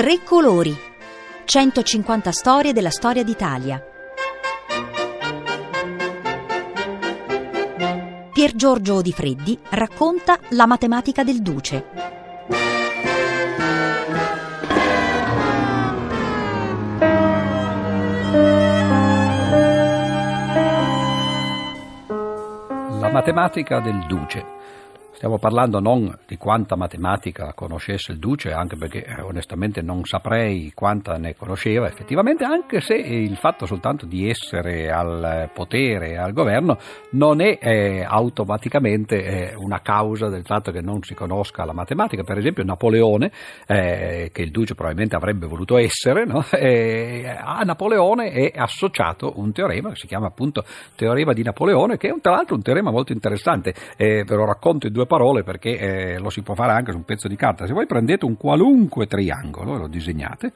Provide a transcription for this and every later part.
Tre colori. 150 storie della storia d'Italia. Pier Giorgio Di Freddi racconta la matematica del Duce. La matematica del Duce. Stiamo parlando non di quanta matematica conoscesse il Duce, anche perché eh, onestamente non saprei quanta ne conosceva effettivamente, anche se il fatto soltanto di essere al potere, al governo, non è eh, automaticamente eh, una causa del fatto che non si conosca la matematica. Per esempio Napoleone, eh, che il Duce probabilmente avrebbe voluto essere, no? Eh, a Napoleone è associato un teorema che si chiama appunto teorema di Napoleone, che è tra l'altro un teorema molto interessante, eh, ve lo racconto in due parole perché eh, lo si può fare anche su un pezzo di carta. Se voi prendete un qualunque triangolo e lo disegnate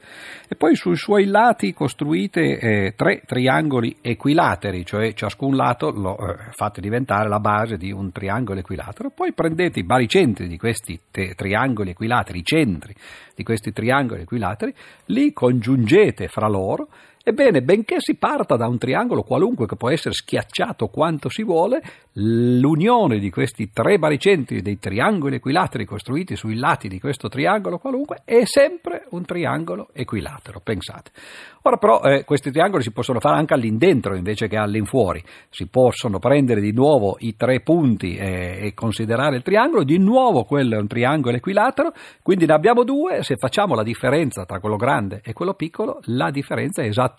e poi sui suoi lati costruite eh, tre triangoli equilateri, cioè ciascun lato lo eh, fate diventare la base di un triangolo equilatero, poi prendete i baricentri di questi te- triangoli equilateri, i centri di questi triangoli equilateri, li congiungete fra loro Ebbene, benché si parta da un triangolo qualunque che può essere schiacciato quanto si vuole, l'unione di questi tre baricentri dei triangoli equilateri costruiti sui lati di questo triangolo qualunque è sempre un triangolo equilatero, pensate. Ora però eh, questi triangoli si possono fare anche all'indentro invece che all'infuori, si possono prendere di nuovo i tre punti eh, e considerare il triangolo, di nuovo quello è un triangolo equilatero, quindi ne abbiamo due, se facciamo la differenza tra quello grande e quello piccolo, la differenza è esattamente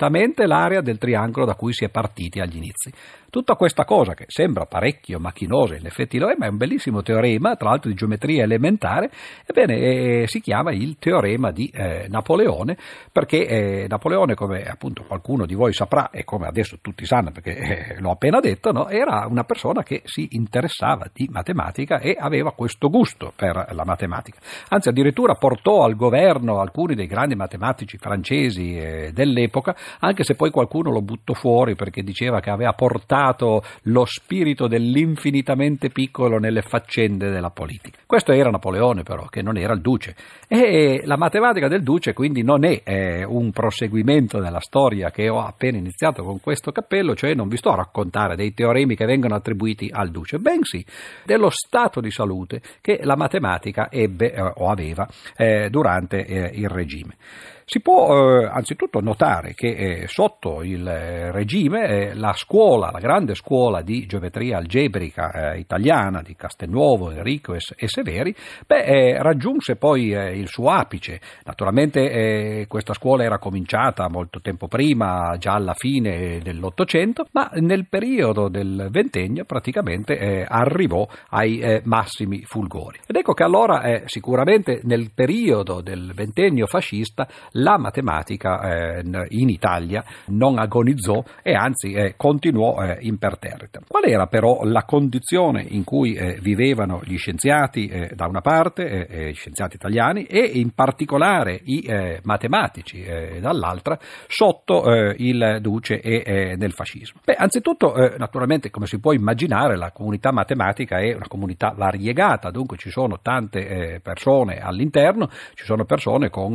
l'area del triangolo da cui si è partiti agli inizi. Tutta questa cosa che sembra parecchio macchinosa, in effetti lo è, ma è un bellissimo teorema, tra l'altro di geometria elementare, ebbene eh, si chiama il teorema di eh, Napoleone, perché eh, Napoleone, come appunto qualcuno di voi saprà, e come adesso tutti sanno perché eh, l'ho appena detto, no, era una persona che si interessava di matematica e aveva questo gusto per la matematica. Anzi, addirittura portò al governo alcuni dei grandi matematici francesi eh, dell'epoca, anche se poi qualcuno lo buttò fuori perché diceva che aveva portato lo spirito dell'infinitamente piccolo nelle faccende della politica. Questo era Napoleone però, che non era il duce. E la matematica del duce quindi non è eh, un proseguimento della storia che ho appena iniziato con questo cappello, cioè non vi sto a raccontare dei teoremi che vengono attribuiti al duce, bensì dello stato di salute che la matematica ebbe eh, o aveva eh, durante eh, il regime. Si può eh, anzitutto notare che eh, sotto il eh, regime eh, la scuola, la grande scuola di geometria algebrica eh, italiana di Castelnuovo, Enrico e, e Severi, beh, eh, raggiunse poi il suo apice. Naturalmente questa scuola era cominciata molto tempo prima, già alla fine dell'Ottocento, ma nel periodo del ventennio praticamente arrivò ai massimi fulgori. Ed ecco che allora sicuramente nel periodo del ventennio fascista la matematica eh, in Italia non agonizzò e anzi eh, continuò eh, imperterrita. Qual era però la condizione in cui eh, vivevano gli scienziati eh, da una parte, eh, gli scienziati italiani e in particolare i matematici dall'altra sotto il duce e nel fascismo? Beh, anzitutto, naturalmente, come si può immaginare, la comunità matematica è una comunità variegata, dunque ci sono tante persone all'interno, ci sono persone con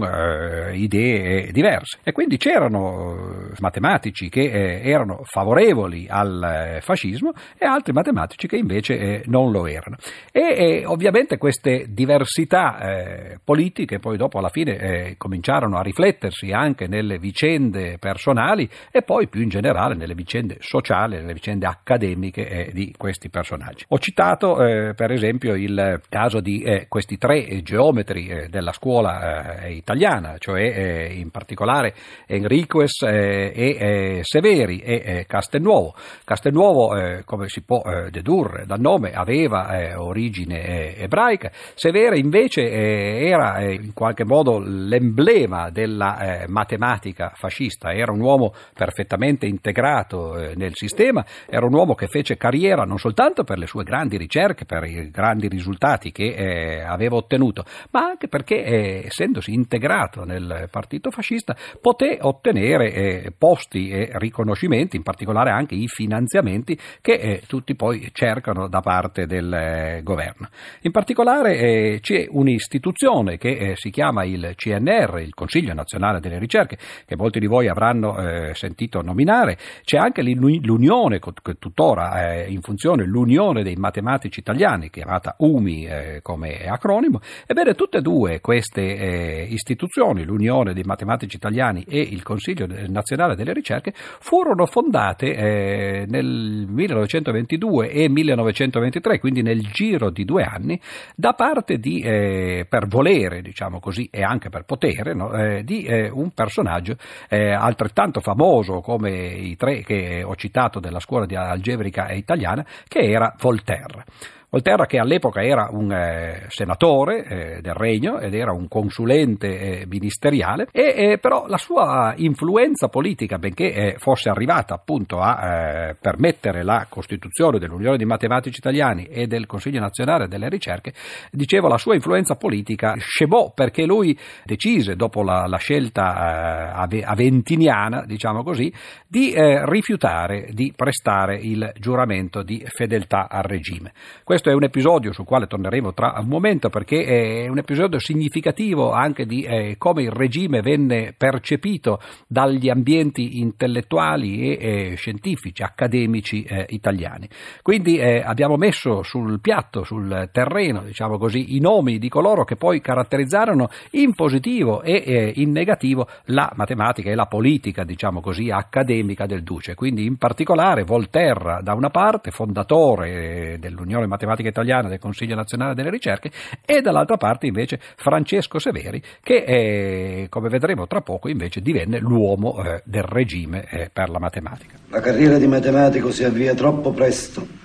idee idee diverse. E quindi c'erano eh, matematici che eh, erano favorevoli al eh, fascismo e altri matematici che invece non lo erano. E ovviamente queste diversità politiche poi dopo alla fine cominciarono a riflettersi anche nelle vicende personali e poi più in generale nelle vicende sociali, nelle vicende accademiche di questi personaggi. Ho citato per esempio il caso di questi tre geometri della scuola italiana, cioè eh, in particolare Enriquez eh, e eh, Severi e Castelnuovo. Castelnuovo, eh, come si può eh, dedurre dal nome, aveva eh, origine ebraica, Severi invece era in qualche modo l'emblema della matematica fascista, era un uomo perfettamente integrato nel sistema, era un uomo che fece carriera non soltanto per le sue grandi ricerche, per i grandi risultati che aveva ottenuto, ma anche perché essendosi integrato nel partito fascista, poté ottenere eh, posti e riconoscimenti, in particolare anche i finanziamenti che eh, tutti poi cercano da parte del eh, governo. In particolare eh, c'è un'istituzione che eh, si chiama il CNR, il Consiglio Nazionale delle Ricerche, che molti di voi avranno eh, sentito nominare, c'è anche l'Unione, che tuttora in funzione, l'Unione dei Matematici Italiani, chiamata UMI come acronimo, ebbene tutte e due queste istituzioni, l'Unione dei Matematici Italiani e il Consiglio Nazionale delle Ricerche, furono fondate eh, nel 1922 e 1923, quindi nel giro di due anni, da parte di, eh, per volere, diciamo così, e anche per potere, no, eh, di eh, un personaggio eh, altrettanto famoso come i tre che ho citato della scuola di algebrica italiana, che era Voltaire. Volterra che all'epoca era un eh, senatore eh, del regno ed era un consulente eh, ministeriale e eh, però la sua influenza politica, benché eh, fosse arrivata appunto a eh, permettere la costituzione dell'Unione dei Matematici Italiani e del Consiglio Nazionale delle Ricerche, dicevo la sua influenza politica scemò perché lui decise dopo la, la scelta aventiniana, diciamo così, di rifiutare di prestare il giuramento di fedeltà al regime. Questo questo è un episodio sul quale torneremo tra un momento perché è un episodio significativo anche di eh, come il regime venne percepito dagli ambienti intellettuali e eh, scientifici, accademici eh, italiani. Quindi eh, abbiamo messo sul piatto, sul terreno, diciamo così, i nomi di coloro che poi caratterizzarono in positivo e eh, in negativo la matematica e la politica, diciamo così, accademica del Duce. Quindi in particolare Volterra da una parte, fondatore eh, dell'Unione Matematica matematica italiana del Consiglio nazionale delle ricerche e dall'altra parte invece Francesco Severi che eh, come vedremo tra poco invece divenne l'uomo eh, del regime eh, per la matematica. La carriera di matematico si avvia troppo presto.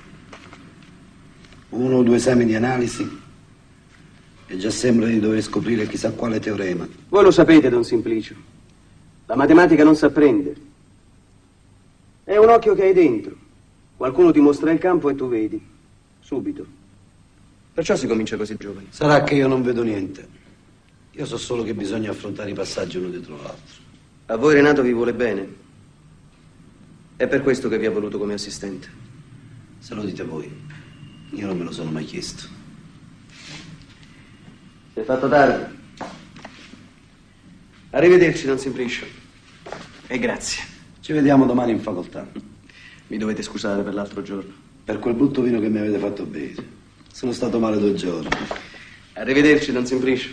Uno o due esami di analisi e già sembra di dover scoprire chissà quale teorema. Voi lo sapete, Don Simplicio. La matematica non si apprende. È un occhio che hai dentro. Qualcuno ti mostra il campo e tu vedi. Subito. Perciò si comincia così giovani. Sarà che io non vedo niente. Io so solo che bisogna affrontare i passaggi uno dietro l'altro. A voi Renato vi vuole bene. È per questo che vi ha voluto come assistente. Se lo dite voi. Io non me lo sono mai chiesto. Si è fatto tardi. Arrivederci, Don Simplicio. E grazie. Ci vediamo domani in facoltà. Mi dovete scusare per l'altro giorno per quel brutto vino che mi avete fatto bere. Sono stato male due giorni. Arrivederci, Don Simplicio.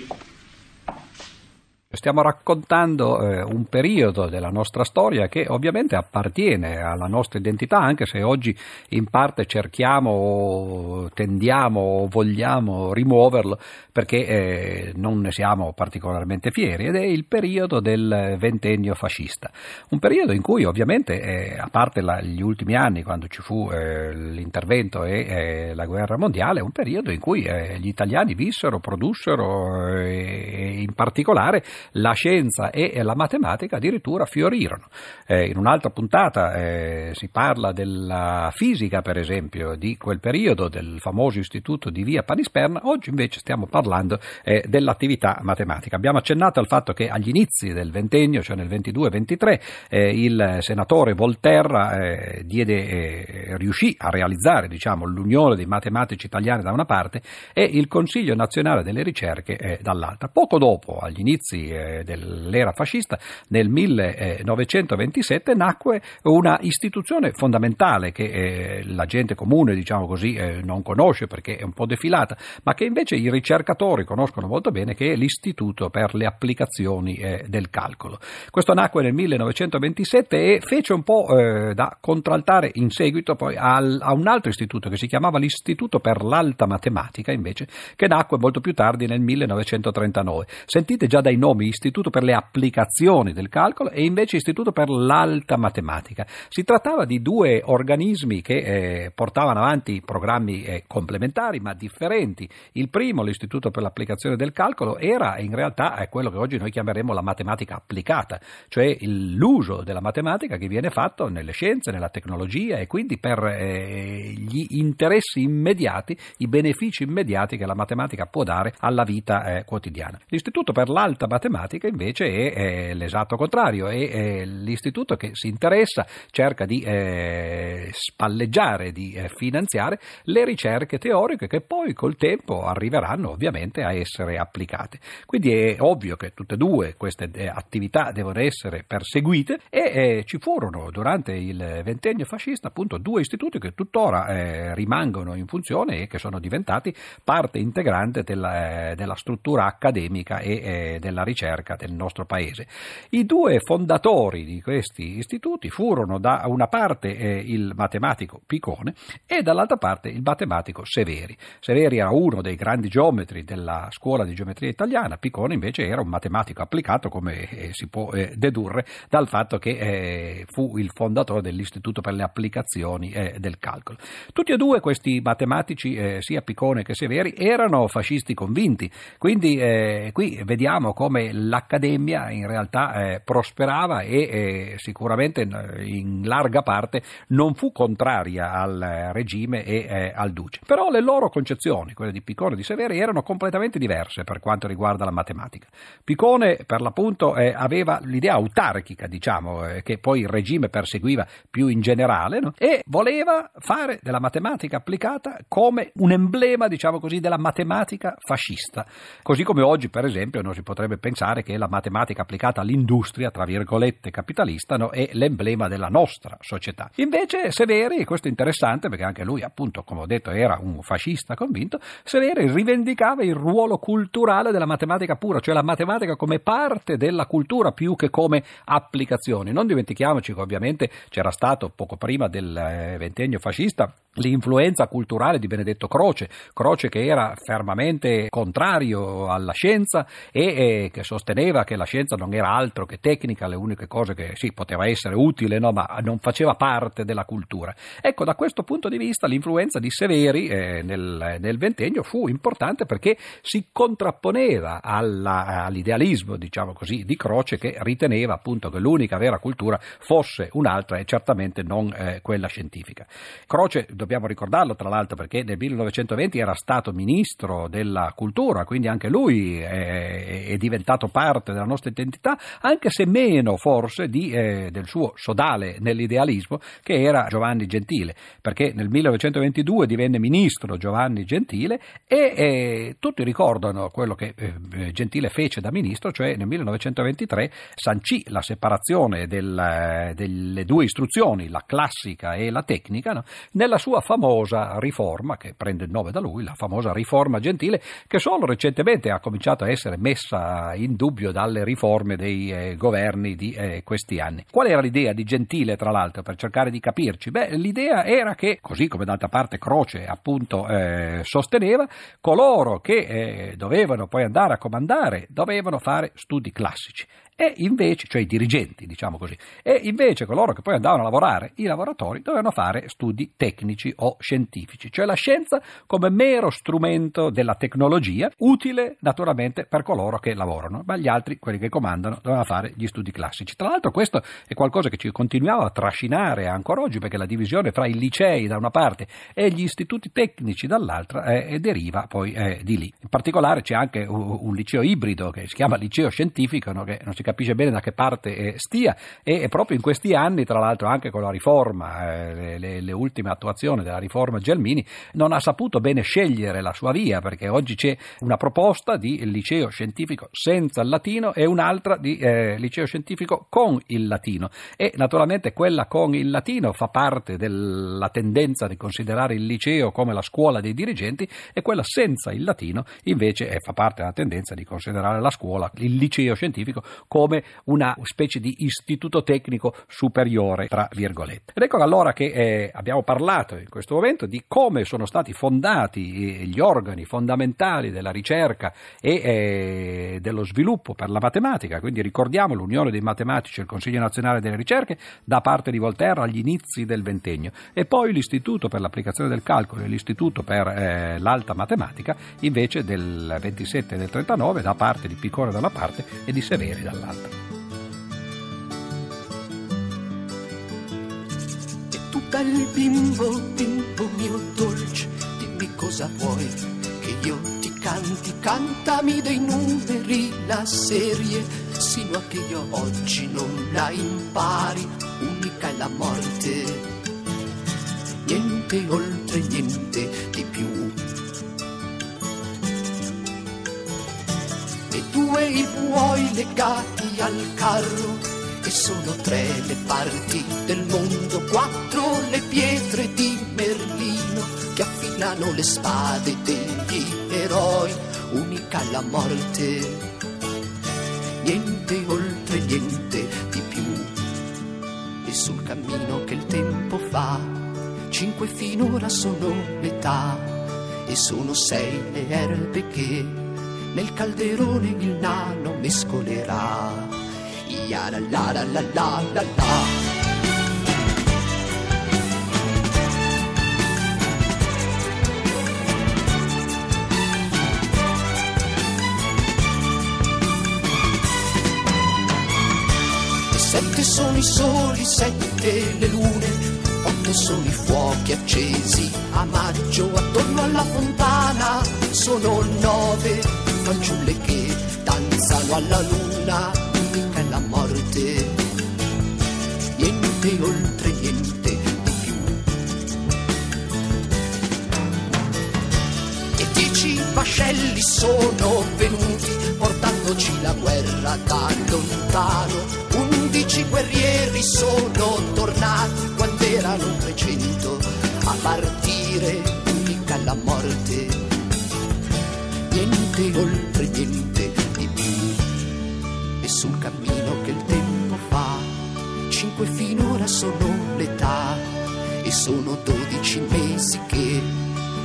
Stiamo raccontando eh, un periodo della nostra storia che ovviamente appartiene alla nostra identità, anche se oggi in parte cerchiamo, tendiamo o vogliamo rimuoverlo perché eh, non ne siamo particolarmente fieri, ed è il periodo del ventennio fascista. Un periodo in cui ovviamente, eh, a parte la, gli ultimi anni, quando ci fu eh, l'intervento e eh, la guerra mondiale, un periodo in cui eh, gli italiani vissero, produssero e in particolare la scienza e la matematica addirittura fiorirono. Eh, in un'altra puntata eh, si parla della fisica, per esempio, di quel periodo, del famoso istituto di via Panisperna, oggi invece stiamo parlando eh, dell'attività matematica. Abbiamo accennato al fatto che agli inizi del ventennio, cioè nel 22-23, eh, il senatore Volterra eh, diede, eh, riuscì a realizzare diciamo, l'unione dei matematici italiani da una parte e il Consiglio nazionale delle ricerche dall'altra. Poco dopo, agli inizi eh, dell'era fascista, nel 1927 nacque una istituzione fondamentale che eh, la gente comune, diciamo così, eh, non conosce perché è un po' defilata, ma che invece i ricercatori conoscono molto bene, che è l'Istituto per le applicazioni del calcolo. Questo nacque nel 1927 e fece un po' da contraltare in seguito poi a un altro istituto che si chiamava l'Istituto per l'Alta Matematica, invece, che nacque molto più tardi nel 1939. Sentite già dai nomi Istituto per le applicazioni del calcolo e invece Istituto per l'alta matematica. Si trattava di due organismi che eh, portavano avanti programmi eh, complementari ma differenti. Il primo, l'Istituto per l'applicazione del calcolo, era in realtà eh, quello che oggi noi chiameremo la matematica applicata, cioè l'uso della matematica che viene fatto nelle scienze, nella tecnologia e quindi per eh, gli interessi immediati, i benefici immediati che la matematica può dare alla vita eh, quotidiana. L'Istituto per l'alta matematica matematica invece è, è l'esatto contrario, è, è, l'istituto che si interessa, cerca di eh, spalleggiare, di eh, finanziare le ricerche teoriche che poi col tempo arriveranno ovviamente a essere applicate. Quindi è ovvio che tutte e due queste eh, attività devono essere perseguite e eh, ci furono durante il ventennio fascista appunto due istituti che tuttora eh, rimangono in funzione e che sono diventati parte integrante della, eh, della struttura accademica e della ricerca del nostro paese. I due fondatori di questi istituti furono da una parte eh, il matematico Picone e dall'altra parte il matematico Severi. Severi era uno dei grandi geometri della scuola di geometria italiana, Picone invece era un matematico applicato come eh, si può eh, dedurre dal fatto che eh, fu il fondatore dell'Istituto per le applicazioni eh, del calcolo. Tutti e due questi matematici, eh, sia Picone che Severi, erano fascisti convinti, quindi qui vediamo come l'accademia in realtà prosperava e sicuramente in larga parte non fu contraria al regime e al duce. Però le loro concezioni, quelle di Picone e di Severi, erano completamente diverse per quanto riguarda la matematica. Picone, per l'appunto, aveva l'idea autarchica, diciamo, eh, che poi il regime perseguiva più in generale, no? e voleva fare della matematica applicata come un emblema, diciamo così, della matematica fascista. Così come oggi, per esempio, non si potrebbe pensare che la matematica applicata all'industria, tra virgolette, capitalista, no? è l'emblema della nostra società. Invece Severi, questo è interessante perché anche lui, appunto, come ho detto, era un fascista convinto, Severi rivendicava il ruolo culturale della matematica pura, cioè la matematica come parte della cultura più che come applicazioni. Non dimentichiamoci che ovviamente c'era stato poco prima del eh, ventennio fascista l'influenza culturale di Benedetto Croce, Croce che era fermamente contrario alla scienza e, e, che sosteneva che la scienza non era altro che tecnica, le uniche cose che sì, poteva essere utile, no, ma non faceva parte della cultura. Ecco, da questo punto di vista l'influenza di Severi eh, nel, nel, ventennio fu importante perché si contrapponeva alla, all'idealismo, diciamo così, di Croce che riteneva appunto che l'unica vera cultura fosse un'altra e certamente non eh, quella scientifica. Croce dobbiamo ricordarlo tra l'altro perché nel 1920 era stato ministro della cultura, quindi anche lui è, è diventato parte della nostra identità, anche se meno forse di, eh, del suo sodale nell'idealismo che era Giovanni Gentile, perché nel 1922 divenne ministro Giovanni Gentile e eh, tutti ricordano quello che eh, Gentile fece da ministro, cioè nel 1923 sancì la separazione del, delle due istruzioni, la classica e la tecnica, no? nella sua famosa riforma, che prende il nome da lui, la famosa riforma gentile, che solo recentemente ha cominciato a essere messa in dubbio dalle riforme dei eh, governi di eh, questi anni. Qual era l'idea di Gentile, tra l'altro, per cercare di capirci? Beh, l'idea era che, così come d'altra parte Croce appunto eh, sosteneva, coloro che eh, dovevano poi andare a comandare dovevano fare studi classici e invece, cioè i dirigenti, diciamo così, e invece coloro che poi andavano a lavorare, i lavoratori, dovevano fare studi tecnici o scientifici, cioè la scienza come mero strumento della tecnologia, utile naturalmente per coloro che lavorano, ma gli altri, quelli che comandano, dovevano fare gli studi classici. Tra l'altro questo è qualcosa che ci continuiamo a trascinare ancora oggi, perché la divisione fra i licei da una parte e gli istituti tecnici dall'altra eh, deriva poi eh, di lì. In particolare c'è anche un, un, liceo ibrido che si chiama liceo scientifico, no? che non si capisce bene da che parte eh, stia. E proprio in questi anni, tra l'altro anche con la riforma, eh, le, le, le, ultime attuazioni della riforma Gelmini, non ha saputo bene scegliere la sua via perché oggi c'è una proposta di liceo scientifico senza il latino e un'altra di eh, liceo scientifico con il latino. E naturalmente quella con il latino fa parte della tendenza di considerare il liceo come la scuola dei dirigenti e quella senza il latino invece eh, fa parte della tendenza di considerare la scuola, il liceo scientifico come una specie di istituto tecnico superiore, tra virgolette. Ed ecco allora che eh, abbiamo parlato in questo momento di come sono stati fondati eh, gli organi fondamentali della ricerca e eh, dello sviluppo per la matematica, quindi ricordiamo l'Unione dei Matematici e il Consiglio Nazionale delle Ricerche da parte di Voltaire agli inizi del ventennio. E poi l'Istituto per l'applicazione del calcolo e l'Istituto per eh, l'alta matematica invece del 27 e del 39 da parte di Picone da una parte e di Severi dall'altra dall'altra. E tu bel bimbo, bimbo mio dolce, dimmi cosa vuoi che io ti canti cantami dei numeri la serie, sino a che io oggi non la impari, unica è la morte. Niente oltre, niente di più. I buoi legati al carro, e sono tre le parti del mondo, quattro le pietre di Merlino che affilano le spade degli eroi, unica la morte. Niente oltre, niente di più. E sul cammino che il tempo fa, cinque finora sono l'età, e sono sei le erbe che nel calderone il nano mescolerà. Ya la la la la la la la. Sette sono i soli, sette le lune, otto sono i fuochi accesi a maggio attorno alla fontana, sono nove fanciulle che danzano alla luna, unica è la morte, niente oltre niente di più. E dieci vascelli sono venuti portandoci la guerra da lontano. Undici guerrieri sono tornati quando erano 300 a partire, unica la morte, niente oltre niente di più. E sul cammino che il tempo fa, cinque finora sono l'età e sono dodici mesi che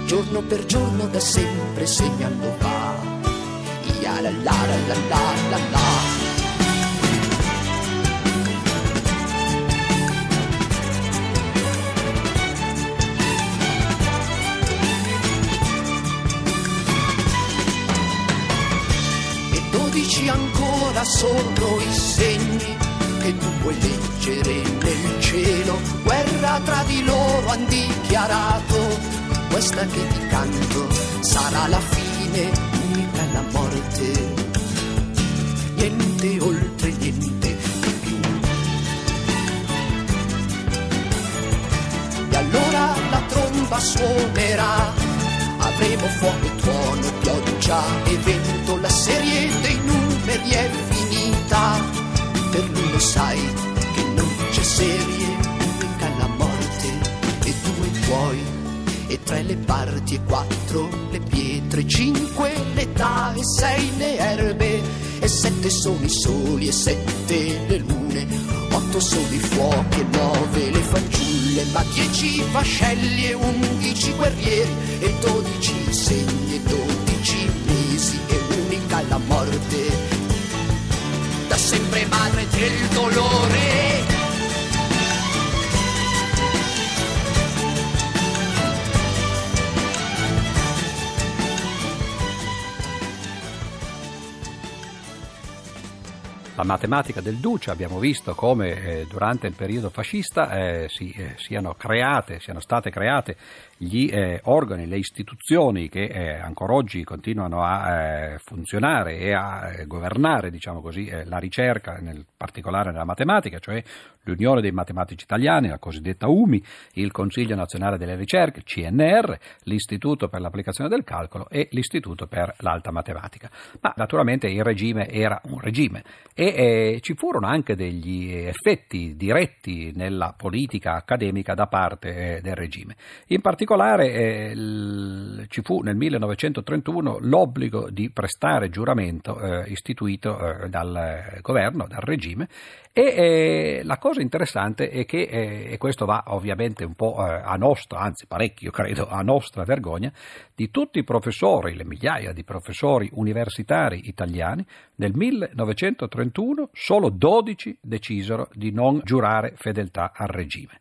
giorno per giorno da sempre segnando va. La la la la la la la. Dodici ancora sono i segni che tu puoi leggere nel cielo. Guerra tra di loro han dichiarato, questa che ti canto sarà la fine, unica la morte. Niente oltre, niente di più. E allora la tromba suonerà, avremo fuoco, tuono, pioggia e vento, la serie numeri è finita. Per lui lo sai che non c'è serie, unica la morte e due tuoi, e tre le parti e quattro le pietre, cinque l'età e sei le erbe, e sette sono i soli e sette le lune, otto sono i fuochi e nove le fanciulle, ma dieci vascelli e undici guerrieri, e dodici segni e dodici mesi, e unica la morte del dolore. La matematica del Duce abbiamo visto come eh, durante il periodo fascista eh, si, eh, siano create, siano state create gli eh, organi, le istituzioni che eh, ancora oggi continuano a eh, funzionare e a governare, diciamo così, la ricerca, nel particolare nella matematica, cioè l'Unione dei Matematici Italiani, la cosiddetta UMI, il Consiglio Nazionale delle Ricerche, CNR, l'Istituto per l'Applicazione del Calcolo e l'Istituto per l'Alta Matematica. Ma naturalmente il regime era un regime e eh, ci furono anche degli effetti diretti nella politica accademica da parte eh, del regime. In particolare eh, l- ci fu nel 1931 l'obbligo di prestare giuramento eh, istituito eh, dal governo, dal regime e eh, la cosa interessante è che, eh, e questo va ovviamente un po' eh, a nostra, anzi parecchio credo, a nostra vergogna, di tutti i professori, le migliaia di professori universitari italiani, nel 1931 solo 12 decisero di non giurare fedeltà al regime.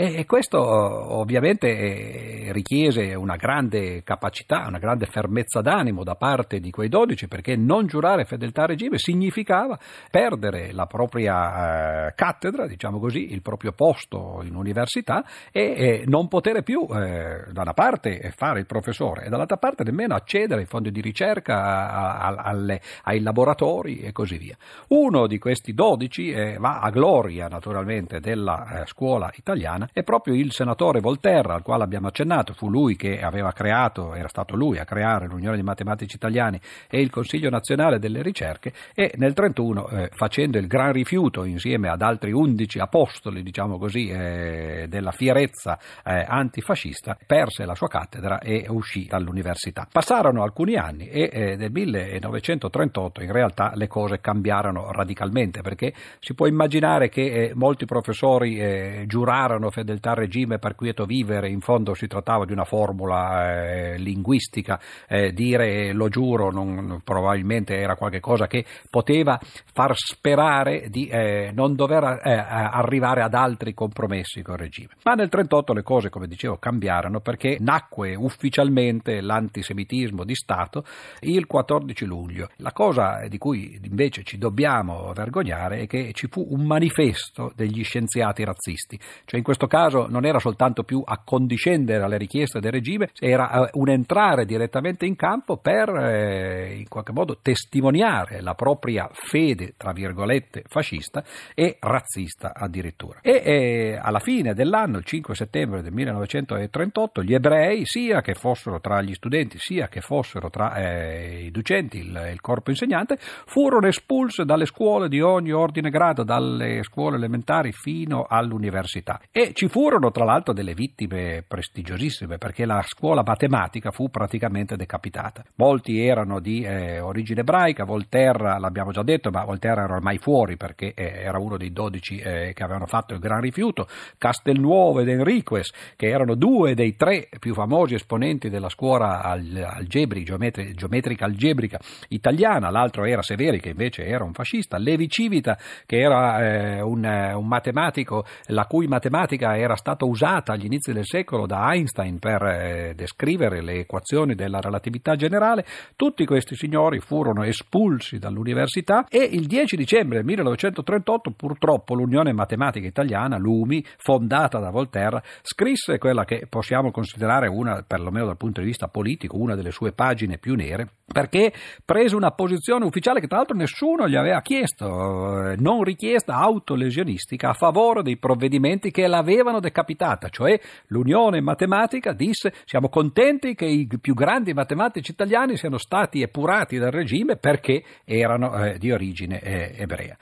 E, questo ovviamente richiese una grande capacità, una grande fermezza d'animo da parte di quei dodici, perché non giurare fedeltà al regime significava perdere la propria eh, cattedra, diciamo così, il proprio posto in università e, non poter più eh, da una parte fare il professore e dall'altra parte nemmeno accedere ai fondi di ricerca, alle, ai laboratori e così via. Uno di questi dodici eh, va a gloria naturalmente della eh, scuola italiana è proprio il senatore Volterra al quale abbiamo accennato, fu lui che aveva creato, era stato lui a creare l'Unione dei Matematici Italiani e il Consiglio Nazionale delle Ricerche e nel 1931 eh, facendo il gran rifiuto insieme ad altri undici apostoli diciamo così eh, della fierezza eh, antifascista perse la sua cattedra e uscì dall'università. Passarono alcuni anni e eh, nel 1938 in realtà le cose cambiarono radicalmente perché si può immaginare che eh, molti professori eh, giurarono fedeltà al regime per quieto vivere, in fondo si trattava di una formula eh, linguistica, eh, dire lo giuro non, probabilmente era qualcosa che poteva far sperare di eh, non dover eh, arrivare ad altri compromessi con il regime. Ma nel 1938 le cose, come dicevo, cambiarono perché nacque ufficialmente l'antisemitismo di Stato il 14 luglio. La cosa di cui invece ci dobbiamo vergognare è che ci fu un manifesto degli scienziati razzisti, cioè in questo caso non era soltanto più accondiscendere alle richieste del regime, era eh, un entrare direttamente in campo per eh, in qualche modo testimoniare la propria fede, tra virgolette, fascista e razzista addirittura. E eh, alla fine dell'anno, il 5 settembre del 1938, gli ebrei, sia che fossero tra gli studenti, sia che fossero tra eh, i docenti, il, il corpo insegnante, furono espulsi dalle scuole di ogni ordine grado, dalle scuole elementari fino all'università. E ci furono tra l'altro delle vittime prestigiosissime perché la scuola matematica fu praticamente decapitata. Molti erano di eh, origine ebraica, Volterra l'abbiamo già detto, ma Volterra era ormai fuori perché eh, era uno dei dodici eh, che avevano fatto il gran rifiuto, Castelnuovo ed Enriquez, che erano due dei tre più famosi esponenti della scuola algebri, geometri, geometrica algebrica italiana, l'altro era Severi che invece era un fascista, Levi Civita che era eh, un, un matematico la cui matematica era stata usata agli inizi del secolo da Einstein per eh, descrivere le equazioni della relatività generale, tutti questi signori furono espulsi dall'università e il 10 dicembre 1938 purtroppo l'Unione Matematica Italiana, l'UMI, fondata da Volterra, scrisse quella che possiamo considerare una, perlomeno dal punto di vista politico, una delle sue pagine più nere, perché prese una posizione ufficiale che tra l'altro nessuno gli aveva chiesto, eh, non richiesta autolesionistica a favore dei provvedimenti che l'avevano decapitata, cioè l'Unione Matematica disse siamo contenti che i più grandi matematici italiani siano stati epurati dal regime perché erano eh, di origine eh, ebrea.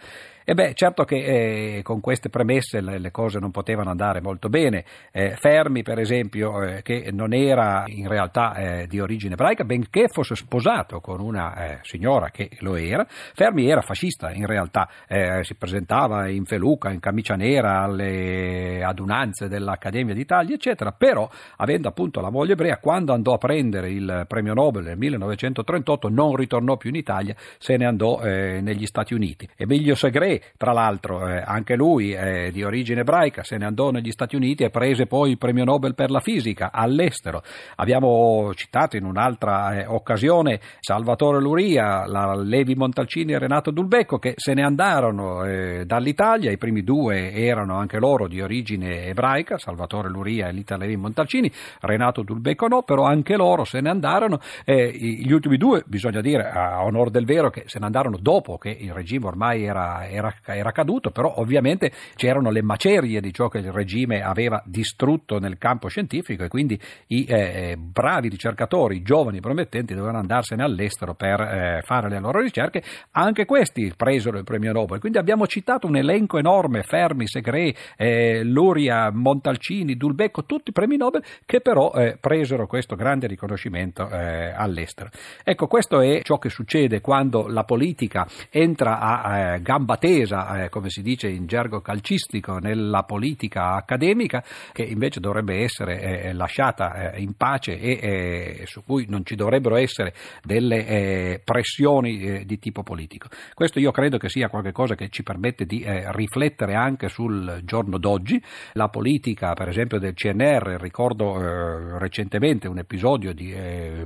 E beh, certo che eh, con queste premesse le, le, cose non potevano andare molto bene. Eh, Fermi, per esempio, eh, che non era in realtà eh, di origine ebraica, benché fosse sposato con una eh, signora che lo era, Fermi era fascista in realtà, eh, si presentava in feluca, in camicia nera alle adunanze dell'Accademia d'Italia, eccetera, però avendo appunto la moglie ebrea, quando andò a prendere il premio Nobel nel 1938 non ritornò più in Italia, se ne andò negli Stati Uniti. Emilio Segre tra l'altro eh, anche lui è di origine ebraica, se ne andò negli Stati Uniti e prese poi il premio Nobel per la fisica all'estero. Abbiamo citato in un'altra eh, occasione Salvatore Luria, la Levi Montalcini e Renato Dulbecco che se ne andarono eh, dall'Italia, i primi due erano anche loro di origine ebraica, Salvatore Luria e Lita Levi Montalcini, Renato Dulbecco no, però anche loro se ne andarono. gli ultimi due, bisogna dire a onore del vero, che se ne andarono dopo che il regime ormai era, era era, era caduto, però ovviamente c'erano le macerie di ciò che il regime aveva distrutto nel campo scientifico e quindi i eh, bravi ricercatori, i giovani promettenti dovevano andarsene all'estero per eh, fare le loro ricerche, anche questi presero il premio Nobel. Quindi abbiamo citato un elenco enorme, Fermi, Segre, eh, Luria, Montalcini, Dulbecco, tutti premi Nobel che però eh, presero questo grande riconoscimento eh, all'estero. Ecco, questo è ciò che succede quando la politica entra a eh, gamba tesa attesa, eh, come si dice in gergo calcistico, nella politica accademica, che invece dovrebbe essere eh, lasciata eh, in pace e eh, su cui non ci dovrebbero essere delle eh, pressioni eh, di tipo politico. Questo io credo che sia qualcosa che ci permette di riflettere anche sul giorno d'oggi. La politica, per esempio, del CNR, ricordo recentemente un episodio di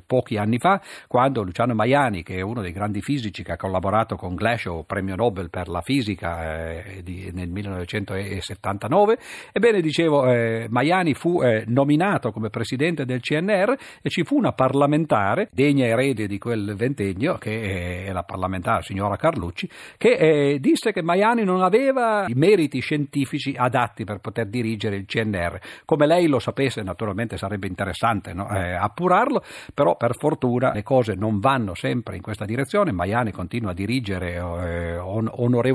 pochi anni fa, quando Luciano Maiani, che è uno dei grandi fisici che ha collaborato con Glashow, premio Nobel per la fisica eh, di, nel 1979, ebbene dicevo, eh, Maiani fu eh, nominato come presidente del CNR e ci fu una parlamentare, degna erede di quel ventennio, che è la parlamentare signora Carlucci, che eh, disse che Maiani non aveva i meriti scientifici adatti per poter dirigere il CNR. Come lei lo sapesse, naturalmente sarebbe interessante no? Eh, appurarlo, però per fortuna le cose non vanno sempre in questa direzione. Maiani continua a dirigere eh, on-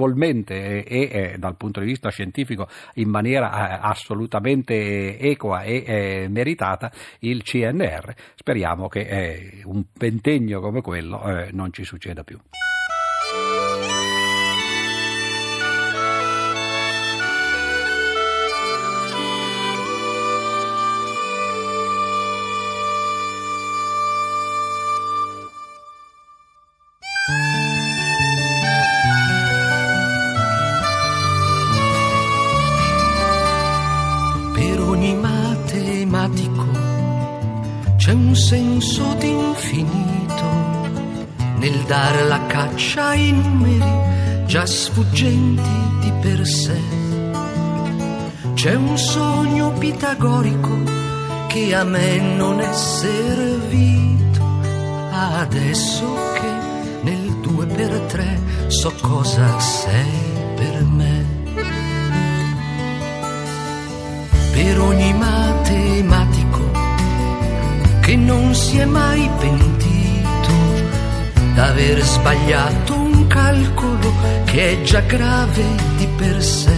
onorevolmente e, e, dal punto di vista scientifico in maniera eh, assolutamente equa e eh, meritata il CNR. Speriamo che eh, un pentegno come quello non ci succeda più. Senso d'infinito nel dare la caccia ai numeri già sfuggenti di per sé. C'è un sogno pitagorico che a me non è servito adesso che nel due per tre so cosa sei per me. Per ogni che non si è mai pentito d'aver sbagliato un calcolo che è già grave di per sé.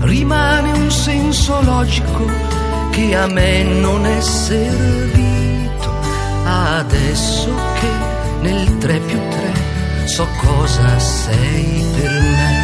Rimane un senso logico che a me non è servito adesso che nel 3 più 3 so cosa sei per me.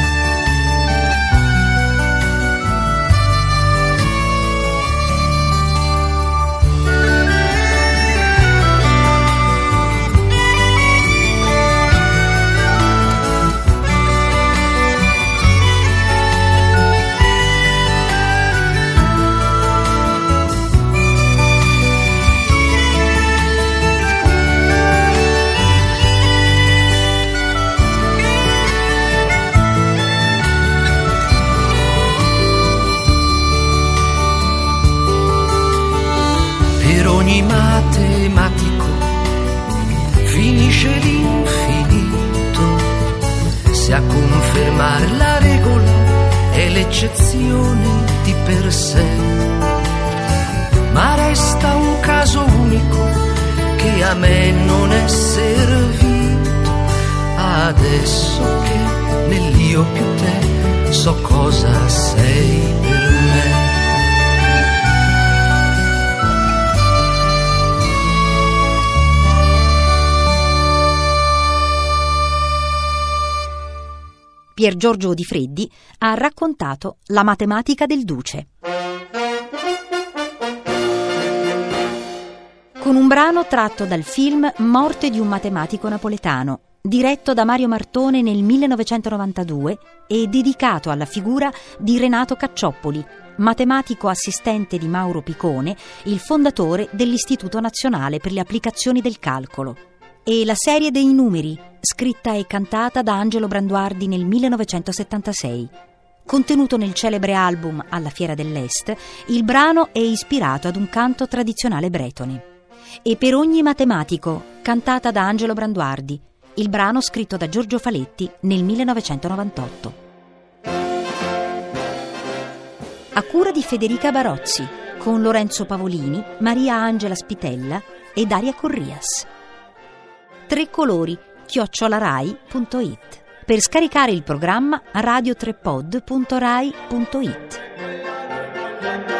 È l'eccezione di per sé. Ma resta un caso unico che a me non è servito adesso che nell'io più te so cosa sei per. Pier Giorgio Di Freddi ha raccontato La matematica del Duce. Con un brano tratto dal film Morte di un matematico napoletano, diretto da Mario Martone nel 1992 e dedicato alla figura di Renato Caccioppoli, matematico assistente di Mauro Picone, il fondatore dell'Istituto Nazionale per le Applicazioni del Calcolo e la serie dei numeri, scritta e cantata da Angelo Branduardi nel 1976. Contenuto nel celebre album Alla Fiera dell'Est, il brano è ispirato ad un canto tradizionale bretone. E per ogni matematico, cantata da Angelo Branduardi, il brano scritto da Giorgio Faletti nel 1998. A cura di Federica Barozzi, con Lorenzo Pavolini, Maria Angela Spitella e Daria Corrias tre colori chiocciolarai.it per scaricare il programma radio3pod.rai.it.